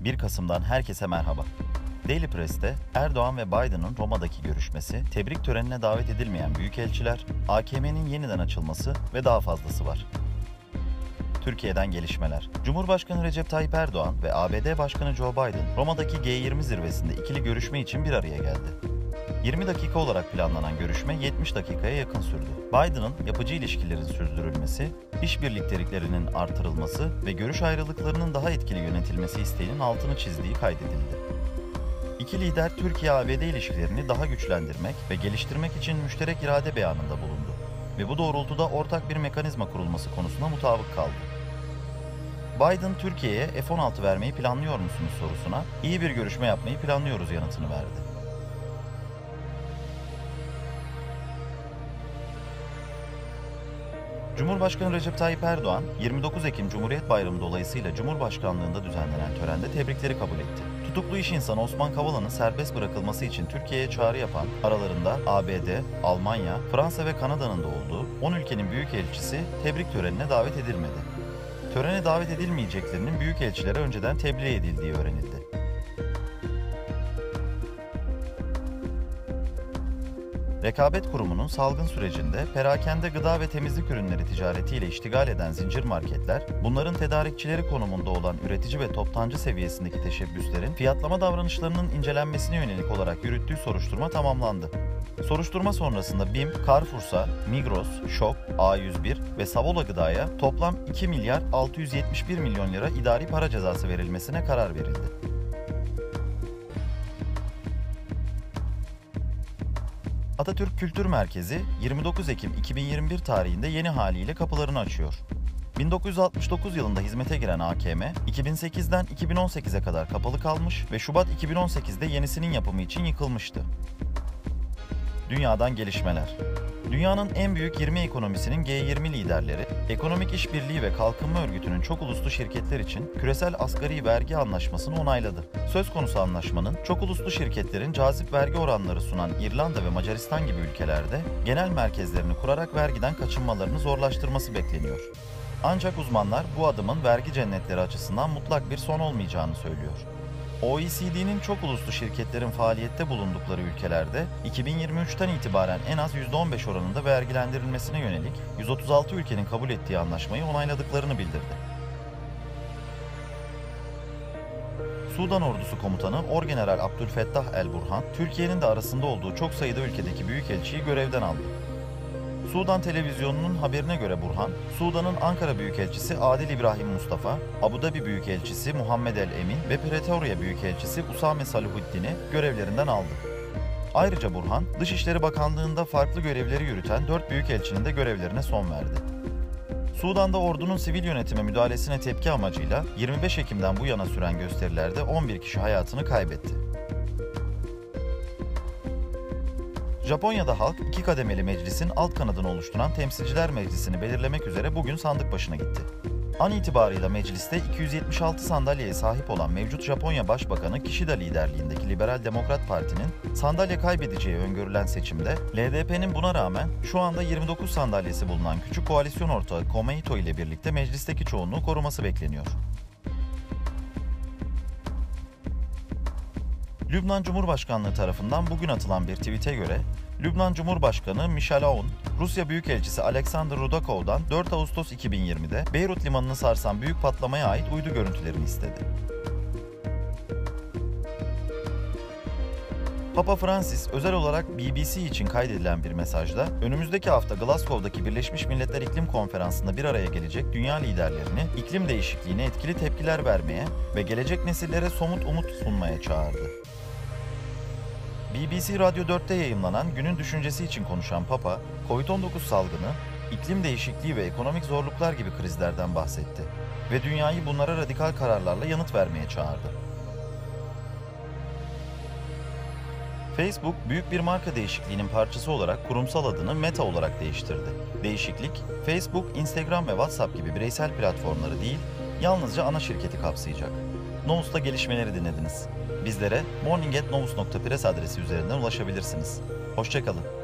1 Kasım'dan herkese merhaba. Daily Press'te Erdoğan ve Biden'ın Roma'daki görüşmesi, tebrik törenine davet edilmeyen büyükelçiler, AKM'nin yeniden açılması ve daha fazlası var. Türkiye'den gelişmeler. Cumhurbaşkanı Recep Tayyip Erdoğan ve ABD Başkanı Joe Biden Roma'daki G20 zirvesinde ikili görüşme için bir araya geldi. 20 dakika olarak planlanan görüşme 70 dakikaya yakın sürdü. Biden'ın yapıcı ilişkilerin sürdürülmesi, iş birlikteliklerinin artırılması ve görüş ayrılıklarının daha etkili yönetilmesi isteğinin altını çizdiği kaydedildi. İki lider Türkiye-ABD ilişkilerini daha güçlendirmek ve geliştirmek için müşterek irade beyanında bulundu ve bu doğrultuda ortak bir mekanizma kurulması konusunda mutabık kaldı. Biden Türkiye'ye F-16 vermeyi planlıyor musunuz sorusuna iyi bir görüşme yapmayı planlıyoruz yanıtını verdi. Cumhurbaşkanı Recep Tayyip Erdoğan, 29 Ekim Cumhuriyet Bayramı dolayısıyla Cumhurbaşkanlığında düzenlenen törende tebrikleri kabul etti. Tutuklu iş insanı Osman Kavala'nın serbest bırakılması için Türkiye'ye çağrı yapan, aralarında ABD, Almanya, Fransa ve Kanada'nın da olduğu 10 ülkenin büyükelçisi tebrik törenine davet edilmedi. Törene davet edilmeyeceklerinin büyükelçilere önceden tebliğ edildiği öğrenildi. Rekabet Kurumu'nun salgın sürecinde perakende gıda ve temizlik ürünleri ticaretiyle iştigal eden zincir marketler, bunların tedarikçileri konumunda olan üretici ve toptancı seviyesindeki teşebbüslerin fiyatlama davranışlarının incelenmesine yönelik olarak yürüttüğü soruşturma tamamlandı. Soruşturma sonrasında BİM, Carrefour'sa, Migros, Şok, A101 ve Savola Gıda'ya toplam 2 milyar 671 milyon lira idari para cezası verilmesine karar verildi. Atatürk Kültür Merkezi 29 Ekim 2021 tarihinde yeni haliyle kapılarını açıyor. 1969 yılında hizmete giren AKM, 2008'den 2018'e kadar kapalı kalmış ve Şubat 2018'de yenisinin yapımı için yıkılmıştı. Dünyadan gelişmeler. Dünyanın en büyük 20 ekonomisinin G20 liderleri, Ekonomik İşbirliği ve Kalkınma Örgütü'nün çok uluslu şirketler için küresel asgari vergi anlaşmasını onayladı. Söz konusu anlaşmanın çok uluslu şirketlerin cazip vergi oranları sunan İrlanda ve Macaristan gibi ülkelerde genel merkezlerini kurarak vergiden kaçınmalarını zorlaştırması bekleniyor. Ancak uzmanlar bu adımın vergi cennetleri açısından mutlak bir son olmayacağını söylüyor. OECD'nin çok uluslu şirketlerin faaliyette bulundukları ülkelerde 2023'ten itibaren en az %15 oranında vergilendirilmesine yönelik 136 ülkenin kabul ettiği anlaşmayı onayladıklarını bildirdi. Sudan Ordusu Komutanı Orgeneral Abdülfettah El Burhan, Türkiye'nin de arasında olduğu çok sayıda ülkedeki büyükelçiyi görevden aldı. Sudan televizyonunun haberine göre Burhan, Sudan'ın Ankara Büyükelçisi Adil İbrahim Mustafa, Abu Dhabi Büyükelçisi Muhammed El Emin ve Pretoria Büyükelçisi Usame Saluhuddin'i görevlerinden aldı. Ayrıca Burhan, Dışişleri Bakanlığı'nda farklı görevleri yürüten 4 büyükelçinin de görevlerine son verdi. Sudan'da ordunun sivil yönetime müdahalesine tepki amacıyla 25 Ekim'den bu yana süren gösterilerde 11 kişi hayatını kaybetti. Japonya'da halk iki kademeli meclisin alt kanadını oluşturan Temsilciler Meclisi'ni belirlemek üzere bugün sandık başına gitti. An itibarıyla mecliste 276 sandalyeye sahip olan mevcut Japonya Başbakanı Kishida liderliğindeki Liberal Demokrat Parti'nin sandalye kaybedeceği öngörülen seçimde LDP'nin buna rağmen şu anda 29 sandalyesi bulunan küçük koalisyon ortağı Komeito ile birlikte meclisteki çoğunluğu koruması bekleniyor. Lübnan Cumhurbaşkanlığı tarafından bugün atılan bir tweet'e göre Lübnan Cumhurbaşkanı Michel Aoun, Rusya Büyükelçisi Alexander Rudakov'dan 4 Ağustos 2020'de Beyrut limanını sarsan büyük patlamaya ait uydu görüntülerini istedi. Papa Francis özel olarak BBC için kaydedilen bir mesajda önümüzdeki hafta Glasgow'daki Birleşmiş Milletler İklim Konferansı'nda bir araya gelecek dünya liderlerini iklim değişikliğine etkili tepkiler vermeye ve gelecek nesillere somut umut sunmaya çağırdı. BBC Radyo 4'te yayımlanan Günün Düşüncesi için konuşan Papa, Covid-19 salgını, iklim değişikliği ve ekonomik zorluklar gibi krizlerden bahsetti ve dünyayı bunlara radikal kararlarla yanıt vermeye çağırdı. Facebook, büyük bir marka değişikliğinin parçası olarak kurumsal adını Meta olarak değiştirdi. Değişiklik, Facebook, Instagram ve WhatsApp gibi bireysel platformları değil, yalnızca ana şirketi kapsayacak. Novus'ta gelişmeleri dinlediniz. Bizlere morning.novus.press adresi üzerinden ulaşabilirsiniz. Hoşçakalın.